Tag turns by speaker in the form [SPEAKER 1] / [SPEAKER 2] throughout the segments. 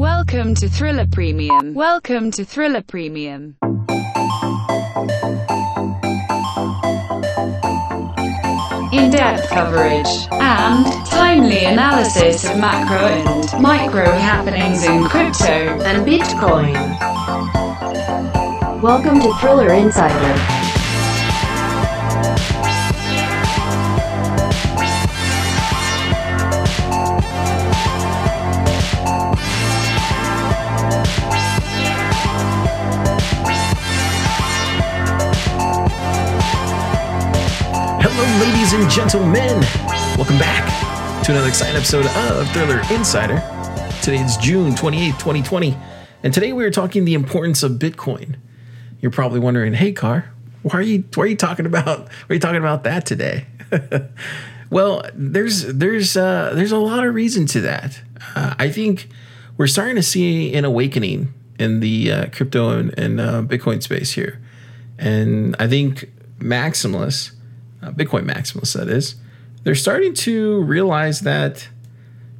[SPEAKER 1] Welcome to Thriller Premium. Welcome to Thriller Premium. In-depth coverage and timely analysis of macro and micro happenings in crypto
[SPEAKER 2] and Bitcoin. Welcome to Thriller Insider.
[SPEAKER 3] Ladies and gentlemen. Welcome back to another exciting episode of Thriller Insider. Today is June 28th, 2020, and today we are talking the importance of Bitcoin. You're probably wondering, hey, Car, why are you why are you talking about why are you talking about that today? well, there's there's uh, there's a lot of reason to that. Uh, I think we're starting to see an awakening in the uh, crypto and, and uh, Bitcoin space here, and I think maximalists uh, Bitcoin maximalists, that is, they're starting to realize that,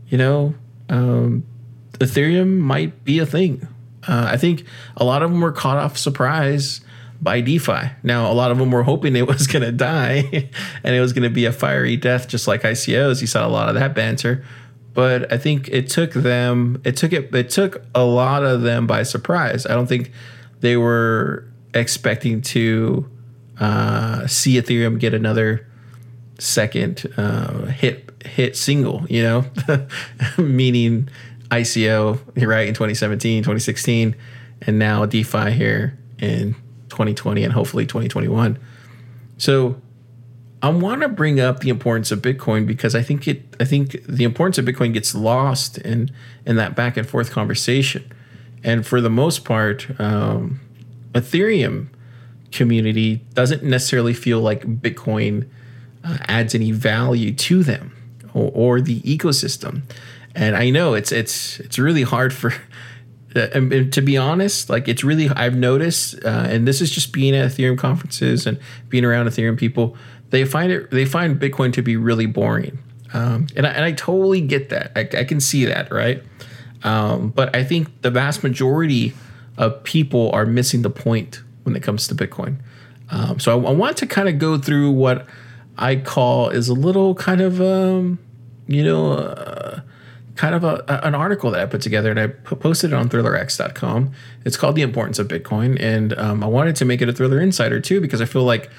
[SPEAKER 3] you know, um, Ethereum might be a thing. Uh, I think a lot of them were caught off surprise by DeFi. Now, a lot of them were hoping it was going to die and it was going to be a fiery death, just like ICOs. You saw a lot of that banter, but I think it took them. It took it. It took a lot of them by surprise. I don't think they were expecting to uh, see Ethereum get another second uh, hit hit single, you know, meaning ICO right in 2017, 2016, and now DeFi here in 2020 and hopefully 2021. So I want to bring up the importance of Bitcoin because I think it I think the importance of Bitcoin gets lost in in that back and forth conversation. And for the most part, um, Ethereum community doesn't necessarily feel like Bitcoin uh, adds any value to them or, or, the ecosystem. And I know it's it's it's really hard for. Uh, to be honest, like it's really I've noticed, uh, and this is just being at Ethereum conferences and being around Ethereum people. They find it they find Bitcoin to be really boring, um, and I, and I totally get that. I, I can see that, right? Um, but I think the vast majority of people are missing the point when it comes to Bitcoin. Um, so I, I, want to kind of go through what I call is a little kind of, um, you know, uh, kind of a, an article that I put together and I posted it on ThrillerX.com. It's called The Importance of Bitcoin. And um, I wanted to make it a Thriller Insider too, because I feel like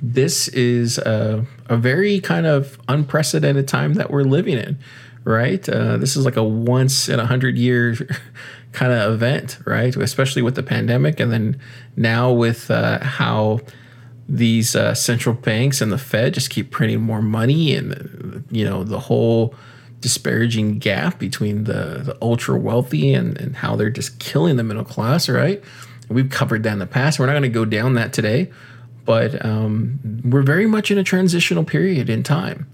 [SPEAKER 3] this is a, a very kind of unprecedented time that we're living in, right? Uh, this is like a once in a hundred year kind of event, right? Especially with the pandemic, and then now with uh, how these uh, central banks and the Fed just keep printing more money, and you know the whole disparaging gap between the, the ultra wealthy and, and how they're just killing the middle class, right? We've covered that in the past. We're not going to go down that today, but um, we're very much in a transitional period in time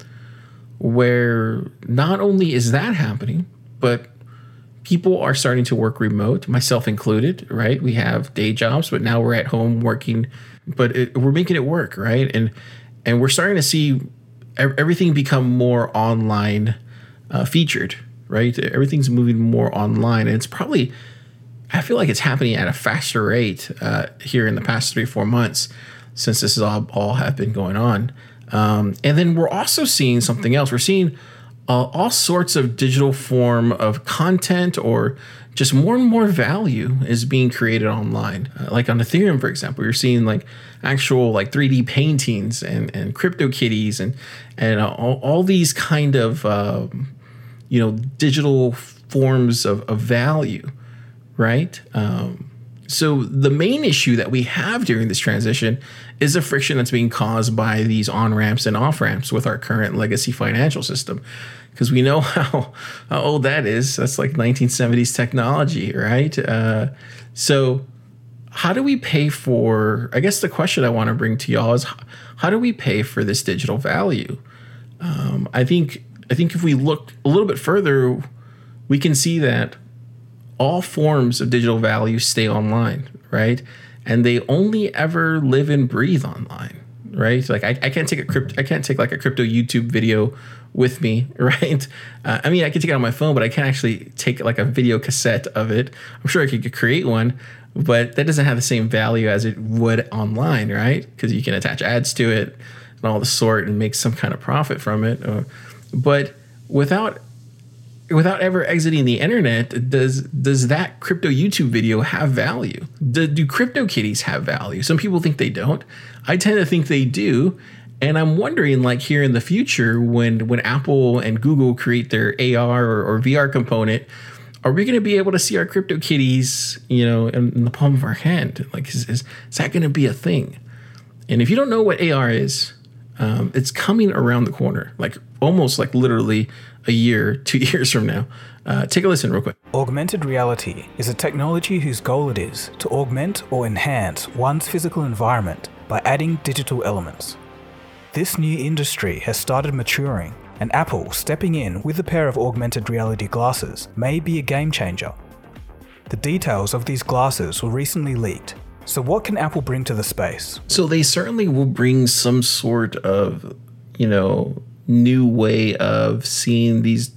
[SPEAKER 3] where not only is that happening, but people are starting to work remote, myself included, right? We have day jobs, but now we're at home working, but it, we're making it work, right? And and we're starting to see everything become more online uh, featured, right? Everything's moving more online, and it's probably I feel like it's happening at a faster rate uh, here in the past three four months since this is all all have been going on. Um, and then we're also seeing something else. We're seeing uh, all sorts of digital form of content or just more and more value is being created online. Uh, like on Ethereum, for example, you're seeing like actual like 3D paintings and, and crypto kitties and and uh, all, all these kind of um, you know digital forms of, of value, right? Um, so the main issue that we have during this transition is the friction that's being caused by these on ramps and off ramps with our current legacy financial system because we know how, how old that is. That's like 1970s technology, right? Uh, so, how do we pay for? I guess the question I want to bring to y'all is how do we pay for this digital value? Um, I think I think if we look a little bit further, we can see that all forms of digital value stay online, right? And they only ever live and breathe online, right? Like I, I can't take a crypto, I can't take like a crypto YouTube video with me, right? Uh, I mean, I could take it on my phone, but I can't actually take like a video cassette of it. I'm sure I could create one, but that doesn't have the same value as it would online, right? Because you can attach ads to it and all the sort and make some kind of profit from it. Uh, but without without ever exiting the internet, does does that crypto YouTube video have value? Do, do crypto kitties have value? Some people think they don't. I tend to think they do. And I'm wondering, like here in the future, when when Apple and Google create their AR or, or VR component, are we going to be able to see our crypto kitties, you know, in, in the palm of our hand? Like, is, is, is that going to be a thing? And if you don't know what AR is, um, it's coming around the corner, like almost like literally a year, two years from now. Uh, take a listen real quick.
[SPEAKER 4] Augmented reality is a technology whose goal it is to augment or enhance one's physical environment by adding digital elements. This new industry has started maturing, and Apple stepping in with a pair of augmented reality glasses may be a game changer. The details of these glasses were recently leaked, so what can Apple bring to the space?
[SPEAKER 3] So they certainly will bring some sort of, you know, new way of seeing these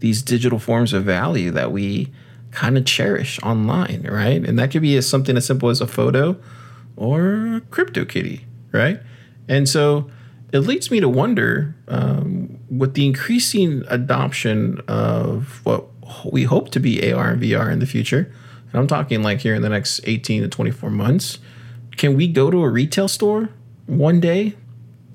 [SPEAKER 3] these digital forms of value that we kind of cherish online, right? And that could be as something as simple as a photo or a crypto kitty, right? And so it leads me to wonder um, with the increasing adoption of what we hope to be AR and VR in the future, and I'm talking like here in the next 18 to 24 months, can we go to a retail store one day,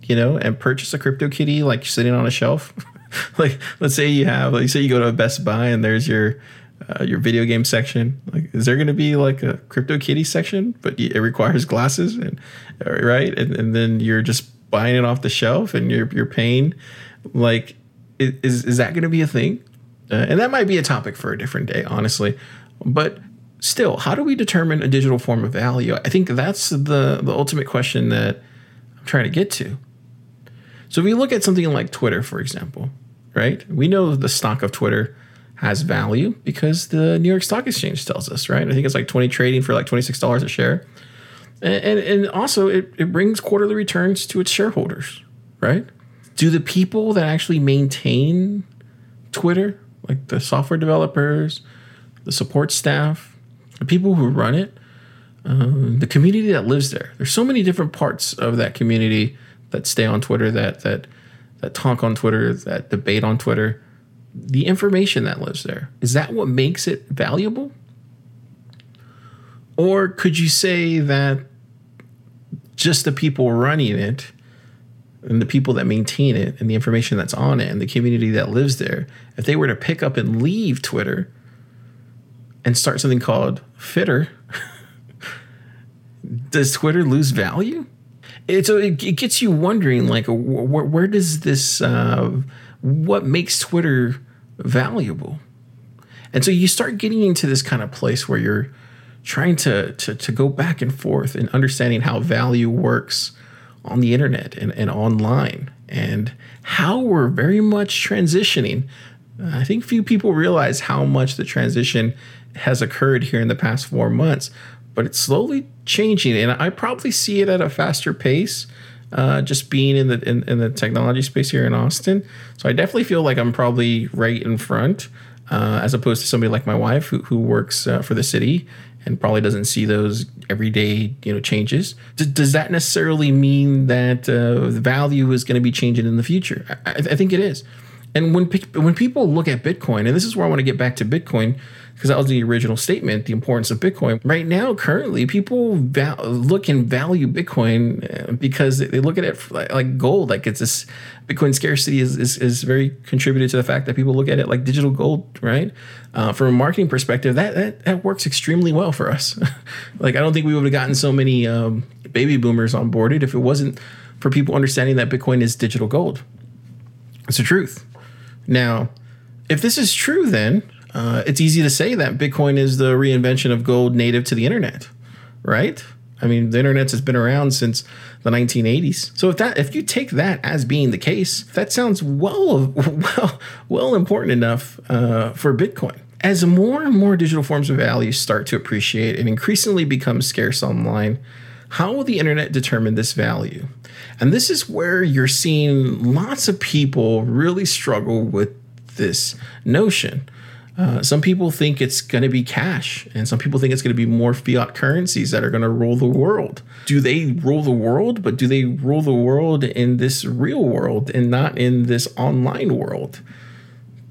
[SPEAKER 3] you know, and purchase a crypto kitty like sitting on a shelf? like, let's say you have, like, say you go to a Best Buy and there's your uh, your video game section. Like, is there going to be like a crypto kitty section, but it requires glasses and right, and, and then you're just buying it off the shelf and you're you're paying like is is that going to be a thing? Uh, and that might be a topic for a different day honestly. But still how do we determine a digital form of value? I think that's the the ultimate question that i'm trying to get to. So if we look at something like twitter for example right? We know the stock of twitter has value because the new york stock exchange tells us right? I think it's like 20 trading for like $26 a share and, and also it, it brings quarterly returns to its shareholders, right? Do the people that actually maintain Twitter, like the software developers, the support staff, the people who run it, um, the community that lives there. There's so many different parts of that community that stay on Twitter, that that that talk on Twitter, that debate on Twitter. The information that lives there is that what makes it valuable? Or could you say that just the people running it and the people that maintain it and the information that's on it and the community that lives there, if they were to pick up and leave Twitter and start something called Fitter, does Twitter lose value? It, so it, it gets you wondering, like, where, where does this, uh, what makes Twitter valuable? And so you start getting into this kind of place where you're trying to, to, to go back and forth and understanding how value works on the internet and, and online and how we're very much transitioning. I think few people realize how much the transition has occurred here in the past four months, but it's slowly changing, and I probably see it at a faster pace. Uh, just being in the in, in, the technology space here in Austin, so I definitely feel like I'm probably right in front, uh, as opposed to somebody like my wife who who works uh, for the city and probably doesn't see those everyday you know changes. D- does that necessarily mean that uh, the value is going to be changing in the future? I, I think it is. And when when people look at Bitcoin, and this is where I want to get back to Bitcoin, because that was the original statement, the importance of Bitcoin. Right now, currently, people val- look and value Bitcoin uh, because they look at it like gold. Like it's this Bitcoin scarcity is, is, is very contributed to the fact that people look at it like digital gold, right? Uh, from a marketing perspective, that, that that works extremely well for us. like I don't think we would have gotten so many um, baby boomers onboarded if it wasn't for people understanding that Bitcoin is digital gold. It's the truth. Now, if this is true, then uh, it's easy to say that Bitcoin is the reinvention of gold native to the internet, right? I mean, the internet has been around since the 1980s. So if that if you take that as being the case, that sounds well well well important enough uh, for Bitcoin. As more and more digital forms of value start to appreciate and increasingly become scarce online, how will the internet determine this value? And this is where you're seeing lots of people really struggle with this notion. Uh, some people think it's going to be cash, and some people think it's going to be more fiat currencies that are going to rule the world. Do they rule the world? But do they rule the world in this real world and not in this online world?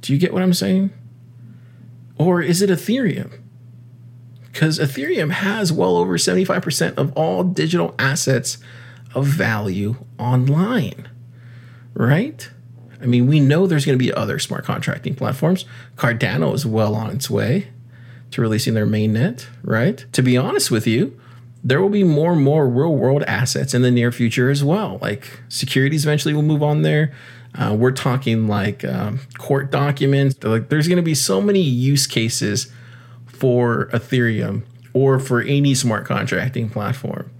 [SPEAKER 3] Do you get what I'm saying? Or is it Ethereum? Because Ethereum has well over 75% of all digital assets of value online, right? I mean, we know there's going to be other smart contracting platforms. Cardano is well on its way to releasing their mainnet, right? To be honest with you, there will be more and more real world assets in the near future as well. Like securities eventually will move on there. Uh, we're talking like um, court documents. Like there's going to be so many use cases for Ethereum or for any smart contracting platform.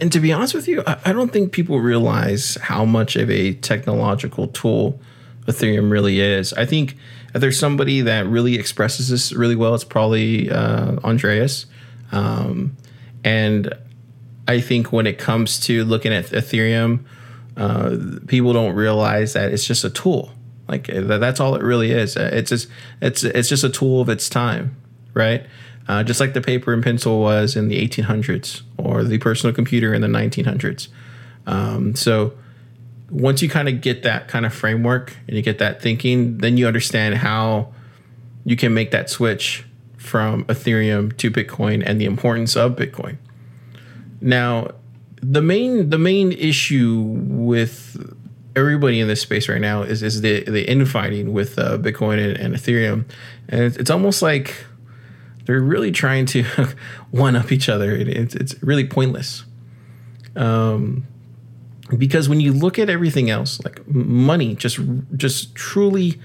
[SPEAKER 3] And to be honest with you, I, I don't think people realize how much of a technological tool Ethereum really is. I think if there's somebody that really expresses this really well, it's probably uh, Andreas. Um, and I think when it comes to looking at Ethereum, uh, people don't realize that it's just a tool. Like that's all it really is. It's just it's it's just a tool of its time, right? Uh, just like the paper and pencil was in the 1800s or the personal computer in the 1900s. Um, so once you kind of get that kind of framework and you get that thinking, then you understand how you can make that switch from Ethereum to Bitcoin and the importance of Bitcoin. Now, the main the main issue with everybody in this space right now is is the the infighting with uh, Bitcoin and, and, Ethereum, and it's, it's, almost like they're really trying to one up each other. It, it's it's really pointless. Um, because when you look at everything else, like money, just just truly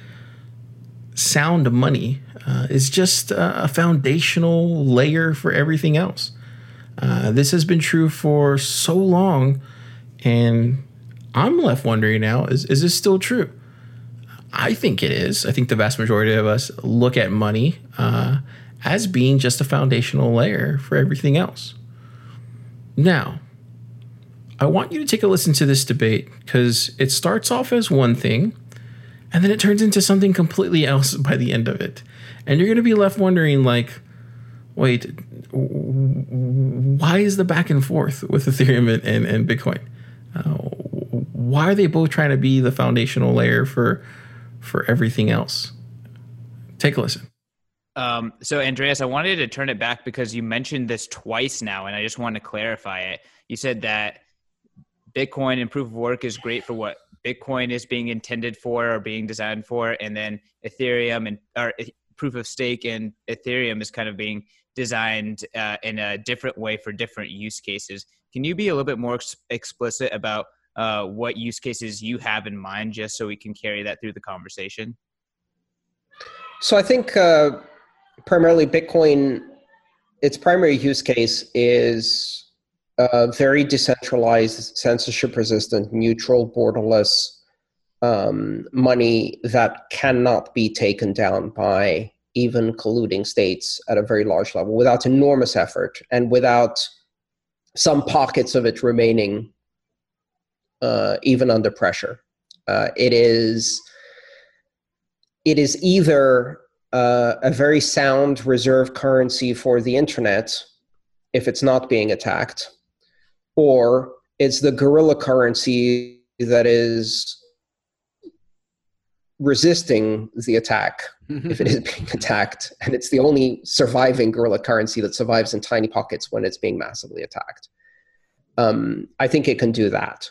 [SPEAKER 3] sound money uh, is just a foundational layer for everything else. Uh, this has been true for so long, and I'm left wondering now: is is this still true? I think it is. I think the vast majority of us look at money uh, as being just a foundational layer for everything else. Now, I want you to take a listen to this debate because it starts off as one thing and then it turns into something completely else by the end of it. And you're going to be left wondering, like, wait, why is the back and forth with Ethereum and, and, and Bitcoin? Uh, why are they both trying to be the foundational layer for for everything else? Take a listen.
[SPEAKER 5] Um, so, Andreas, I wanted to turn it back because you mentioned this twice now, and I just want to clarify it. You said that Bitcoin and proof of work is great for what Bitcoin is being intended for or being designed for, and then Ethereum and or proof of stake and Ethereum is kind of being designed uh, in a different way for different use cases. Can you be a little bit more ex- explicit about uh, what use cases you have in mind, just so we can carry that through the conversation?
[SPEAKER 6] So I think uh, primarily Bitcoin, its primary use case is uh, very decentralized, censorship resistant, neutral, borderless um, money that cannot be taken down by even colluding states at a very large level without enormous effort and without some pockets of it remaining uh, even under pressure. Uh, it is it is either uh, a very sound reserve currency for the internet if it's not being attacked, or it's the guerrilla currency that is resisting the attack if it is being attacked and it's the only surviving guerrilla currency that survives in tiny pockets when it's being massively attacked. Um, i think it can do that.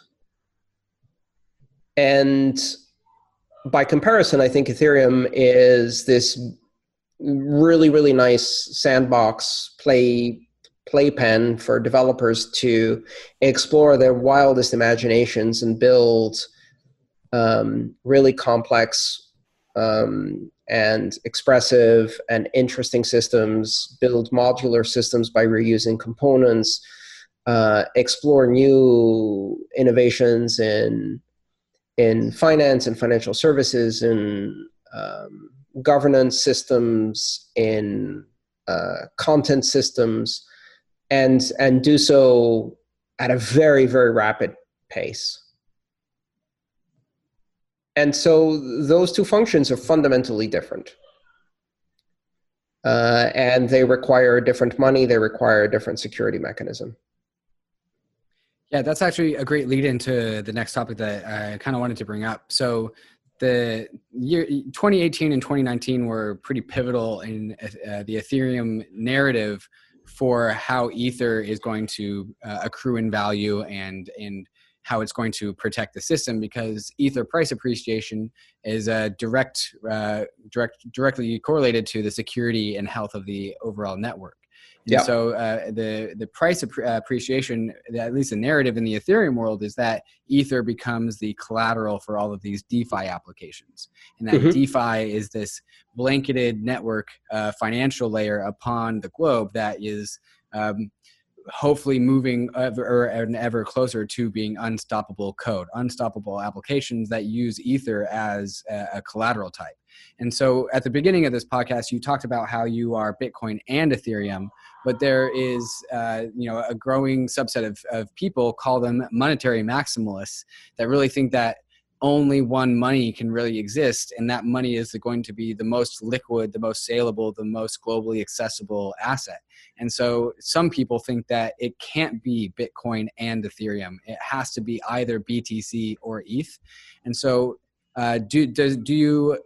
[SPEAKER 6] And by comparison i think ethereum is this really really nice sandbox play playpen for developers to explore their wildest imaginations and build um, really complex um, and expressive and interesting systems, build modular systems by reusing components, uh, explore new innovations in in finance and financial services, in um, governance systems, in uh, content systems, and and do so at a very, very rapid pace. And so those two functions are fundamentally different. Uh, and they require different money, they require a different security mechanism.
[SPEAKER 7] Yeah, that's actually a great lead into the next topic that I kind of wanted to bring up. So, the year 2018 and 2019 were pretty pivotal in uh, the Ethereum narrative for how Ether is going to uh, accrue in value and and how it's going to protect the system because ether price appreciation is a direct, uh, direct, directly correlated to the security and health of the overall network. And yeah. so uh, the the price uh, appreciation, at least the narrative in the Ethereum world, is that Ether becomes the collateral for all of these DeFi applications, and that mm-hmm. DeFi is this blanketed network uh, financial layer upon the globe that is um, hopefully moving ever and ever closer to being unstoppable code, unstoppable applications that use Ether as a, a, collateral type. And so at the beginning of this podcast, you talked about how you are Bitcoin and Ethereum, but there is uh, you know a growing subset of, of people call them monetary maximalists that really think that only one money can really exist and that money is going to be the most liquid the most saleable the most globally accessible asset. And so some people think that it can't be bitcoin and ethereum. It has to be either btc or eth and so uh, do, do, do you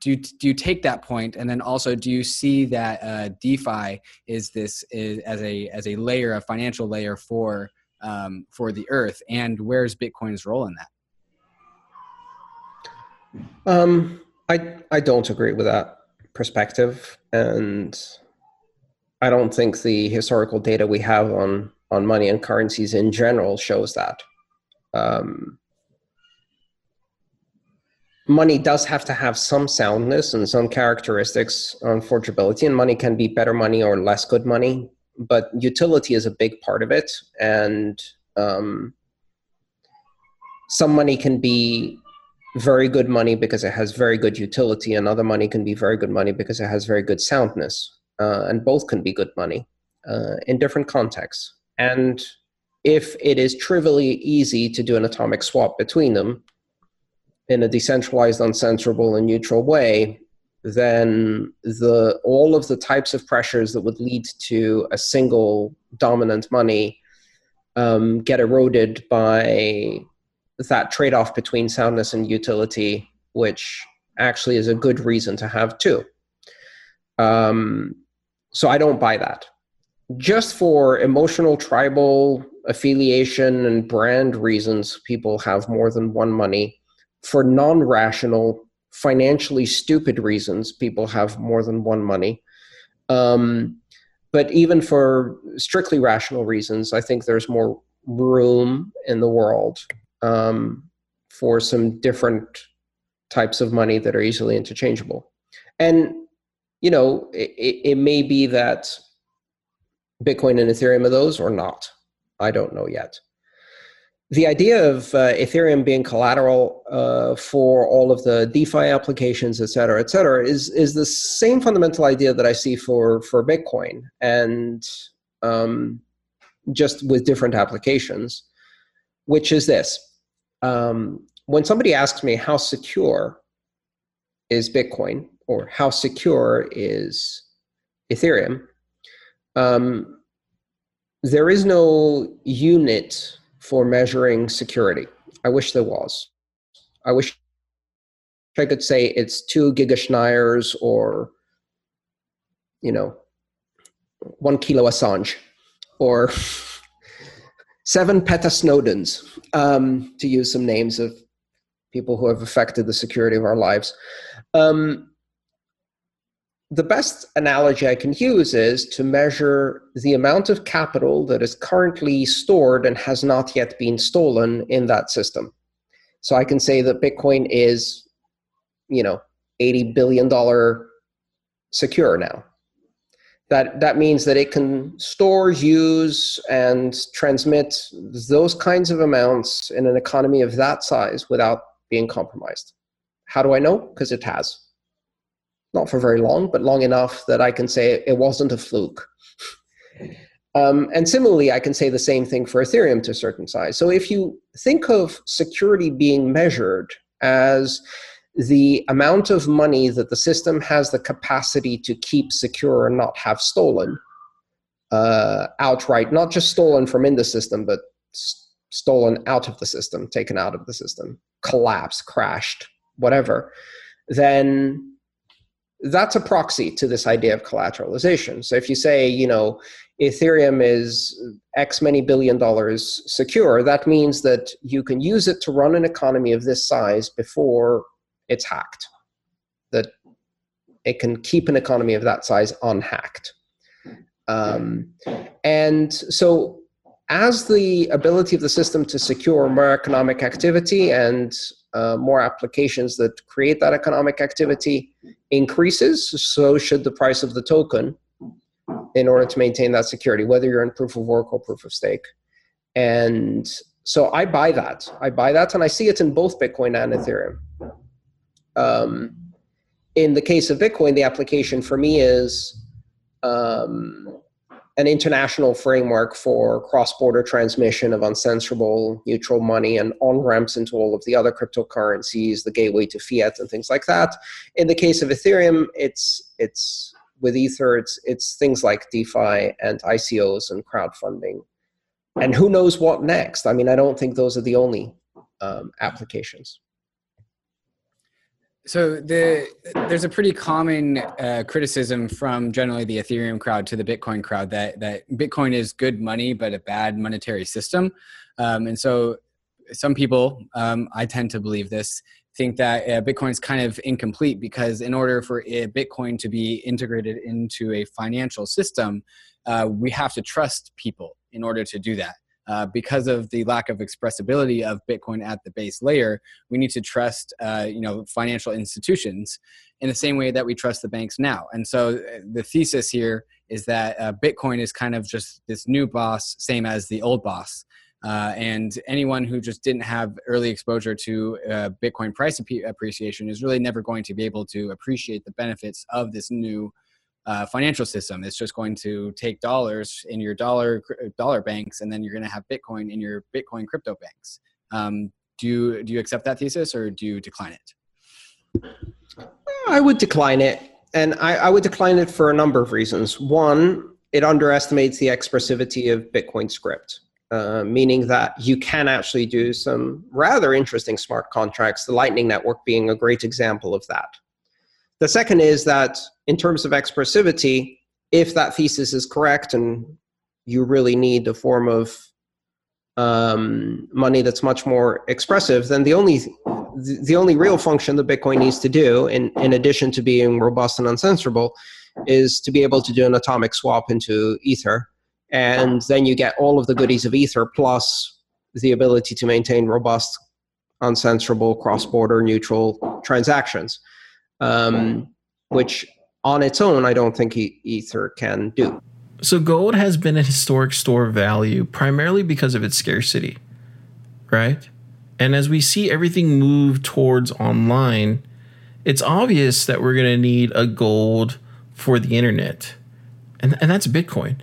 [SPEAKER 7] do you, do you take that point? And then also do you see that uh, defi is this is as a as a layer a financial layer for um, for the earth? And where's bitcoin's role in that?
[SPEAKER 6] Um, I I don't agree with that perspective, and I don't think the historical data we have on on money and currencies in general shows that. Um, money does have to have some soundness and some characteristics on forgeability, and money can be better money or less good money, but utility is a big part of it, and um, some money can be very good money because it has very good utility, and other money can be very good money because it has very good soundness. Uh, and both can be good money uh, in different contexts. And if it is trivially easy to do an atomic swap between them in a decentralized, uncensorable, and neutral way, then the all of the types of pressures that would lead to a single dominant money um, get eroded by that trade off between soundness and utility, which actually is a good reason to have two. Um, so I don't buy that. Just for emotional, tribal affiliation and brand reasons, people have more than one money. For non rational, financially stupid reasons, people have more than one money. Um, but even for strictly rational reasons, I think there's more room in the world um, for some different types of money that are easily interchangeable. And, you know, it, it may be that Bitcoin and Ethereum are those or not. I don't know yet. The idea of uh, Ethereum being collateral uh, for all of the DeFi applications, et cetera, et cetera, is, is the same fundamental idea that I see for, for Bitcoin, and um, just with different applications, which is this. Um, when somebody asks me how secure is Bitcoin or how secure is Ethereum, um, there is no unit for measuring security. I wish there was. I wish I could say it's two gigaschneiers or, you know, one kilo Assange or seven petasnowdens, um, to use some names of people who have affected the security of our lives. Um, the best analogy I can use is to measure the amount of capital that is currently stored and has not yet been stolen in that system. So I can say that Bitcoin is, you know, $80 billion secure now. That that means that it can store use and transmit those kinds of amounts in an economy of that size without being compromised. How do i know? Because it has not for very long but long enough that i can say it wasn't a fluke Um, and similarly, I can say the same thing for Ethereum to a certain size. So if you think of security being measured as the amount of money that the system has the capacity to keep secure and not have stolen uh, outright, not just stolen from in the system, but stolen out of the system, taken out of the system, collapsed, crashed, whatever, then that's a proxy to this idea of collateralization. So if you say, you know, Ethereum is X many billion dollars secure, that means that you can use it to run an economy of this size before it's hacked. That it can keep an economy of that size unhacked. Um, and so, as the ability of the system to secure more economic activity and uh, more applications that create that economic activity increases, so should the price of the token in order to maintain that security, whether you're in proof of work or proof of stake. And so I buy that. I buy that, and I see it in both Bitcoin and Ethereum. Um, in the case of Bitcoin, the application for me is um, an international framework for cross-border transmission of uncensorable neutral money and on-ramps into all of the other cryptocurrencies, the gateway to fiat and things like that. In the case of Ethereum, it's it's with Ether, it's it's things like DeFi and ICOs and crowdfunding, and who knows what next. I mean, I don't think those are the only um, applications.
[SPEAKER 7] So the there's a pretty common uh, criticism from generally the Ethereum crowd to the Bitcoin crowd that that Bitcoin is good money but a bad monetary system, um, and so some people, um, I tend to believe this, think that uh, Bitcoin is kind of incomplete because in order for Bitcoin to be integrated into a financial system, uh, we have to trust people in order to do that. Uh, because of the lack of expressibility of Bitcoin at the base layer, we need to trust, uh, you know, financial institutions in the same way that we trust the banks now. And so uh, the thesis here is that uh, Bitcoin is kind of just this new boss, same as the old boss. Uh, and anyone who just didn't have early exposure to uh, Bitcoin price appreciation is really never going to be able to appreciate the benefits of this new uh, financial system. It's just going to take dollars in your dollar dollar banks, and then you're going to have Bitcoin in your Bitcoin crypto banks. Um, do you do you accept that thesis, or do you decline it?
[SPEAKER 6] I would decline it, and I, I would decline it for a number of reasons. One, it underestimates the expressivity of Bitcoin script. Uh, meaning that you can actually do some rather interesting smart contracts, the Lightning Network being a great example of that. The second is that in terms of expressivity, if that thesis is correct and you really need a form of um, money that's much more expressive, then the only the only real function that Bitcoin needs to do, in, in addition to being robust and uncensorable, is to be able to do an atomic swap into Ether. And then you get all of the goodies of Ether plus the ability to maintain robust, uncensorable, cross border, neutral transactions um, which on its own, I don't think Ether can do.
[SPEAKER 3] So gold has been a historic store of value primarily because of its scarcity, right? And as we see everything move towards online, it's obvious that we're going to need a gold for the internet. And, and that's Bitcoin.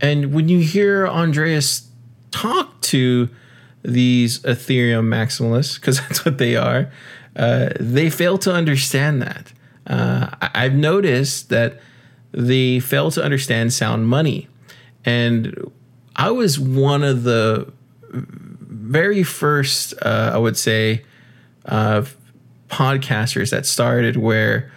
[SPEAKER 3] And when you hear Andreas talk to these Ethereum maximalists, because that's what they are, uh, they fail to understand that. Uh, I've noticed that they fail to understand sound money. And I was one of the very first, uh, I would say, uh, podcasters that started where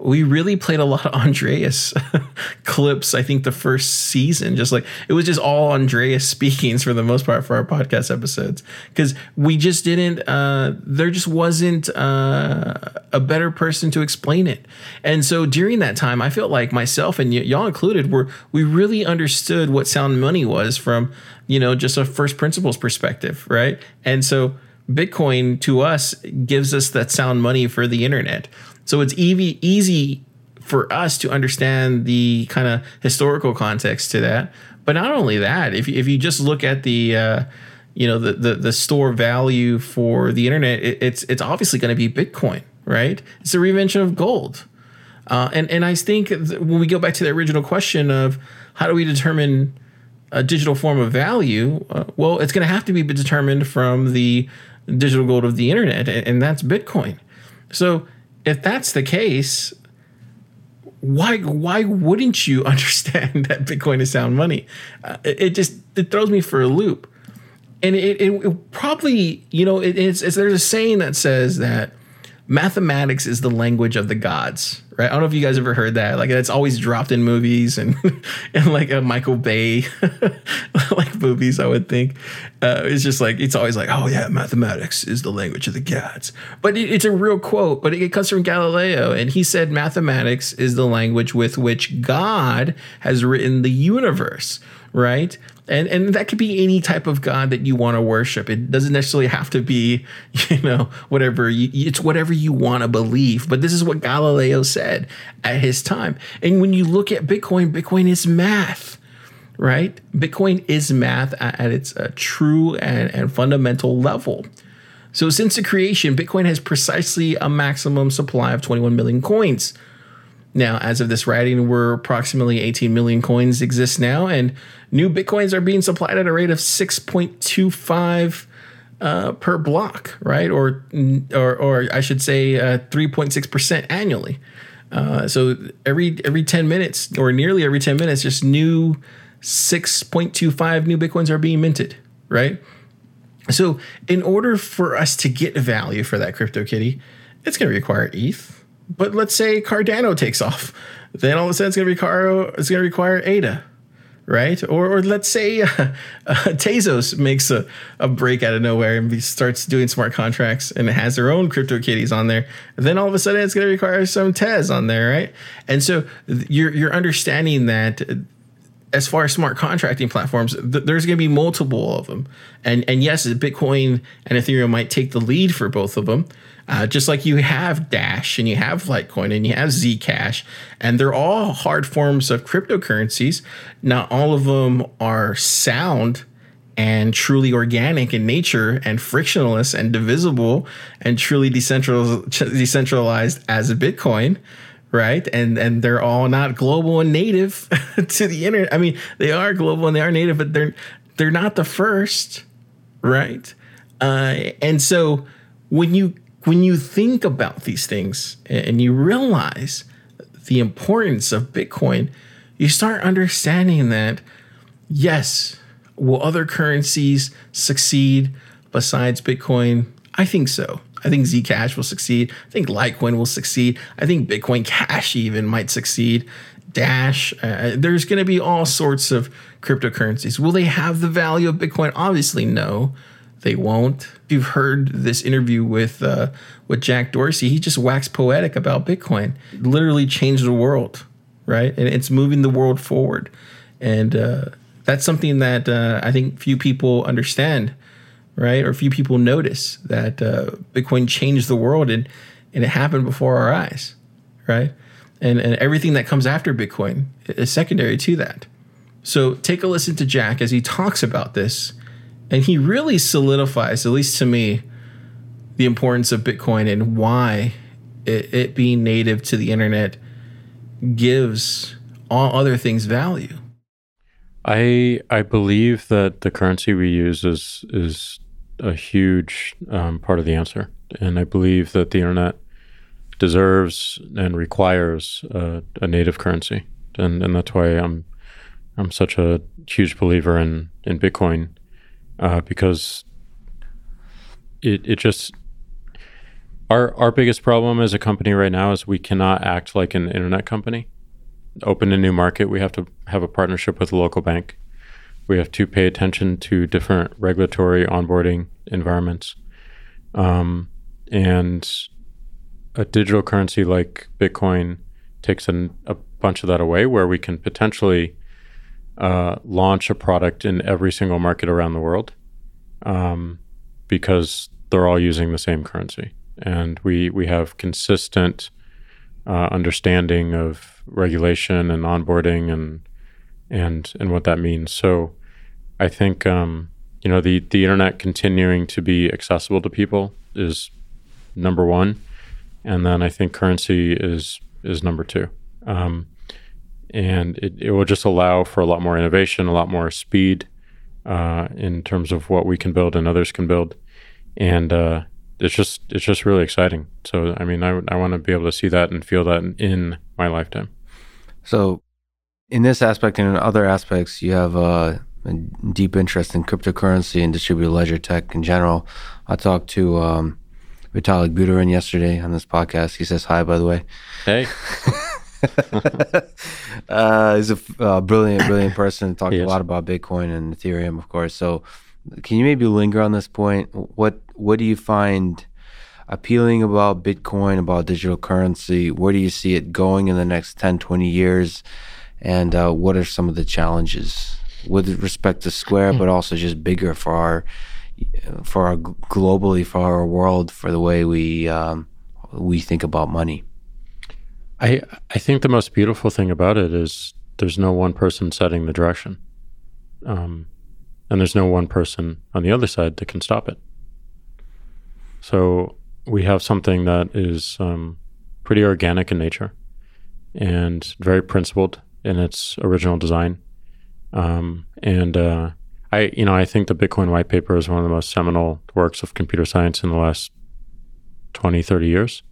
[SPEAKER 3] we really played a lot of Andreas clips. I think the first season, just like it was just all Andreas speakings for the most part for our podcast episodes, because we just didn't. Uh, there just wasn't uh, a better person to explain it, and so during that time, I felt like myself and y- y'all included were we really understood what sound money was from you know just a first principles perspective, right? And so Bitcoin to us gives us that sound money for the internet so it's easy easy for us to understand the kind of historical context to that. But not only that, if if you just look at the uh, you know the, the the store value for the internet, it, it's it's obviously going to be Bitcoin, right? It's a reinvention of gold. Uh, and and I think when we go back to the original question of how do we determine a digital form of value, uh, well, it's going to have to be determined from the digital gold of the internet, and, and that's Bitcoin. So if that's the case, why why wouldn't you understand that Bitcoin is sound money? Uh, it, just it throws me for a loop, and it, it, it probably you know it's, it's there's a saying that says that mathematics is the language of the gods right? I don't know if you guys ever heard that. Like that's always dropped in movies and and like a Michael Bay like movies. I would think uh, it's just like it's always like, oh yeah, mathematics is the language of the gods. But it, it's a real quote. But it, it comes from Galileo, and he said mathematics is the language with which God has written the universe. Right? And and that could be any type of god that you want to worship. It doesn't necessarily have to be you know whatever you, it's whatever you want to believe but this is what galileo said at his time. And when you look at bitcoin bitcoin is math right? Bitcoin is math at, at its uh, true and, and fundamental level. So since the creation bitcoin has precisely a maximum supply of 21 million coins now, as of this writing, we're approximately 18 million coins exist now, and new bitcoins are being supplied at a rate of 6.25 uh, per block, right? Or, or, or I should say, uh, 3.6 percent annually. Uh, so every every 10 minutes, or nearly every 10 minutes, just new 6.25 new bitcoins are being minted, right? So, in order for us to get value for that crypto kitty, it's going to require ETH but let's say Cardano takes off, then all of a sudden it's going to require it's going to require ADA, right? Or, or let's say uh, uh, Tezos makes a, a break out of nowhere and starts doing smart contracts and has their own crypto kitties on there. Then all of a sudden it's going to require some Tez on there, right? And so you're you're understanding that as far as smart contracting platforms, th- there's going to be multiple of them. And and yes, Bitcoin and Ethereum might take the lead for both of them. Uh, just like you have Dash and you have Litecoin and you have Zcash, and they're all hard forms of cryptocurrencies. Not all of them are sound and truly organic in nature and frictionless and divisible and truly decentralized, decentralized as a Bitcoin right? And and they're all not global and native to the internet. I mean, they are global and they are native, but they're they're not the first, right? Uh, and so when you when you think about these things and you realize the importance of Bitcoin, you start understanding that yes, will other currencies succeed besides Bitcoin? I think so. I think Zcash will succeed. I think Litecoin will succeed. I think Bitcoin Cash even might succeed. Dash. Uh, there's going to be all sorts of cryptocurrencies. Will they have the value of Bitcoin? Obviously, no, they won't. If you've heard this interview with uh, with Jack Dorsey, he just waxed poetic about Bitcoin. literally changed the world, right? And it's moving the world forward, and uh, that's something that uh, I think few people understand right? Or few people notice that uh, Bitcoin changed the world and, and it happened before our eyes, right? And, and everything that comes after Bitcoin is secondary to that. So take a listen to Jack as he talks about this, and he really solidifies, at least to me, the importance of Bitcoin and why it, it being native to the internet gives all other things value.
[SPEAKER 8] I I believe that the currency we use is is a huge um, part of the answer. And I believe that the internet deserves and requires uh, a native currency, and and that's why I'm I'm such a huge believer in in Bitcoin uh, because it it just our our biggest problem as a company right now is we cannot act like an internet company. Open a new market, we have to have a partnership with a local bank. We have to pay attention to different regulatory onboarding environments. Um, and a digital currency like Bitcoin takes an, a bunch of that away, where we can potentially uh, launch a product in every single market around the world um, because they're all using the same currency. And we, we have consistent uh, understanding of regulation and onboarding and and and what that means. So I think um, you know the the internet continuing to be accessible to people is number one, and then I think currency is is number two. Um, and it, it will just allow for a lot more innovation, a lot more speed uh, in terms of what we can build and others can build, and uh, it's just it's just really exciting. So I mean, I I want to be able to see that and feel that in my lifetime.
[SPEAKER 9] So, in this aspect and in other aspects, you have uh, a deep interest in cryptocurrency and distributed ledger tech in general. I talked to um, Vitalik Buterin yesterday on this podcast. He says hi, by the way.
[SPEAKER 8] Hey.
[SPEAKER 9] uh, he's a uh, brilliant, brilliant person. Talked a lot about Bitcoin and Ethereum, of course. So, can you maybe linger on this point? What What do you find appealing about Bitcoin, about digital currency? Where do you see it going in the next 10, 20 years? And uh, what are some of the challenges with respect to Square, but also just bigger for our for our globally for our world for the way we um, we think about money?
[SPEAKER 8] I I think the most beautiful thing about it is there's no one person setting the direction, um, and there's no one person on the other side that can stop it. So we have something that is um, pretty organic in nature and very principled in its original design. Um, and uh, I, you know, I think the Bitcoin white paper is one of the most seminal works of computer science in the last 20, 30 years.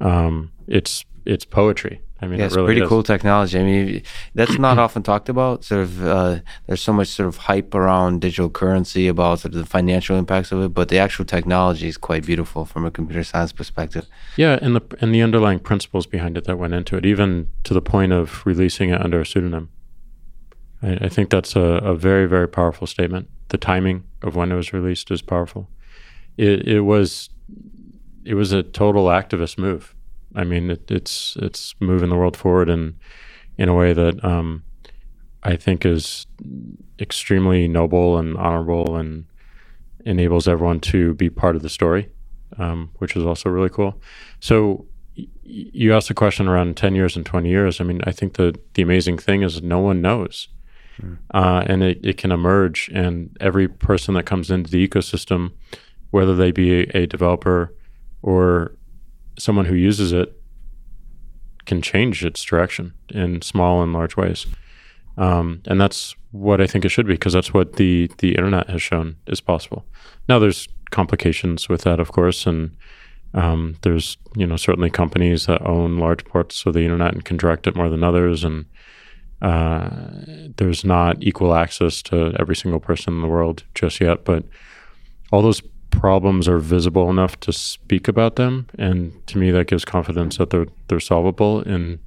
[SPEAKER 8] Um, it's it's poetry. I mean,
[SPEAKER 9] yeah,
[SPEAKER 8] it
[SPEAKER 9] it's
[SPEAKER 8] really
[SPEAKER 9] pretty
[SPEAKER 8] is.
[SPEAKER 9] cool technology. I mean, that's not often talked about. Sort of, uh, there's so much sort of hype around digital currency about sort of the financial impacts of it, but the actual technology is quite beautiful from a computer science perspective.
[SPEAKER 8] Yeah, and the and the underlying principles behind it that went into it, even to the point of releasing it under a pseudonym. I, I think that's a, a very very powerful statement. The timing of when it was released is powerful. It it was it was a total activist move. I mean, it, it's it's moving the world forward in in a way that um, I think is extremely noble and honorable and enables everyone to be part of the story, um, which is also really cool. So y- you asked a question around 10 years and 20 years. I mean, I think the, the amazing thing is no one knows. Uh, and it, it can emerge, and every person that comes into the ecosystem, whether they be a, a developer or someone who uses it, can change its direction in small and large ways. Um, and that's what I think it should be because that's what the the internet has shown is possible. Now there's complications with that, of course, and um, there's you know certainly companies that own large parts of the internet and can direct it more than others, and uh, there's not equal access to every single person in the world just yet. But all those problems are visible enough to speak about them, and to me that gives confidence that they're they're solvable in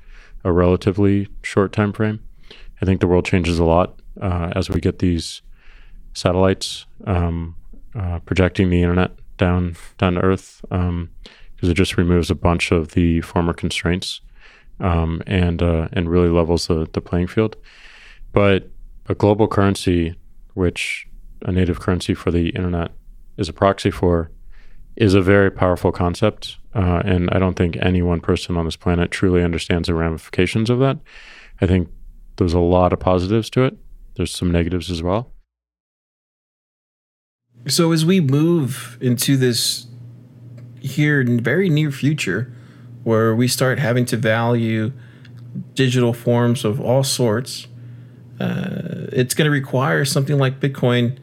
[SPEAKER 8] a relatively short time frame. I think the world changes a lot uh, as we get these satellites um, uh, projecting the internet down down to Earth because it just removes a bunch of the former constraints um, and uh, and really levels the, the playing field. But a global currency, which a native currency for the internet is a proxy for, is a very powerful concept. Uh, and I don't think any one person on this planet truly understands the ramifications of that. I think there's a lot of positives to it. There's some negatives as well.
[SPEAKER 3] So as we move into this here in very near future, where we start having to value digital forms of all sorts, uh, it's going to require something like Bitcoin,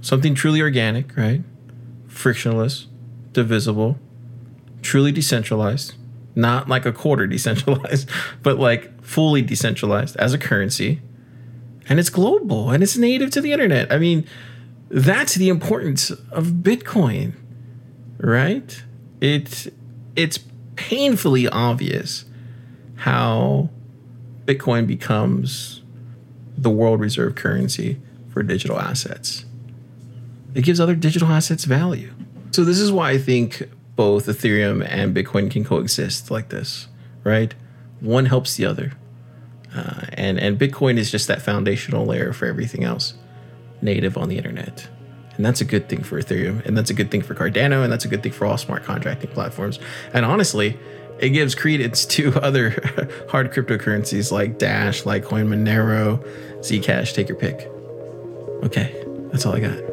[SPEAKER 3] something truly organic, right? Frictionless, divisible, truly decentralized, not like a quarter decentralized, but like fully decentralized as a currency. And it's global and it's native to the internet. I mean, that's the importance of Bitcoin, right? It it's painfully obvious how Bitcoin becomes the world reserve currency for digital assets. It gives other digital assets value. So this is why I think both Ethereum and Bitcoin can coexist like this, right? One helps the other. Uh, and and Bitcoin is just that foundational layer for everything else native on the internet. And that's a good thing for Ethereum, and that's a good thing for Cardano, and that's a good thing for all smart contracting platforms. And honestly, it gives credence to other hard cryptocurrencies like Dash, Litecoin, Monero, Zcash, take your pick. Okay, that's all I got.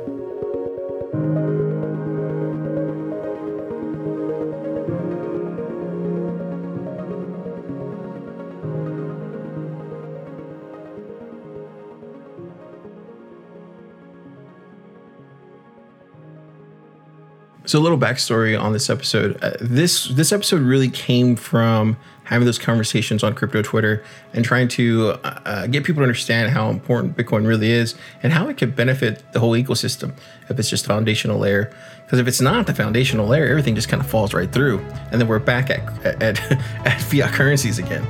[SPEAKER 3] So a little backstory on this episode. Uh, this this episode really came from having those conversations on crypto Twitter and trying to uh, uh, get people to understand how important Bitcoin really is and how it could benefit the whole ecosystem if it's just a foundational layer. Because if it's not the foundational layer, everything just kind of falls right through, and then we're back at at, at fiat currencies again.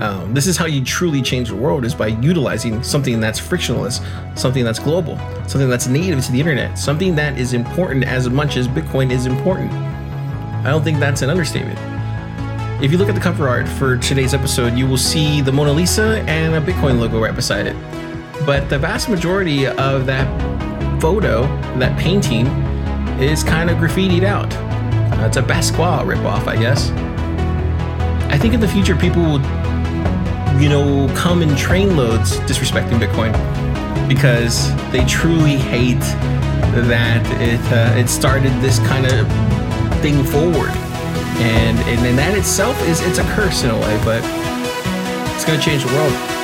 [SPEAKER 3] Um, this is how you truly change the world is by utilizing something that's frictionless, something that's global, something that's native to the internet, something that is important as much as Bitcoin is important. I don't think that's an understatement. If you look at the cover art for today's episode, you will see the Mona Lisa and a Bitcoin logo right beside it. But the vast majority of that photo, that painting, is kind of graffitied out. Uh, it's a Basquiat ripoff, I guess. I think in the future, people will you know, come in trainloads disrespecting Bitcoin because they truly hate that it uh, it started this kind of thing forward, and, and and that itself is it's a curse in a way, but it's gonna change the world.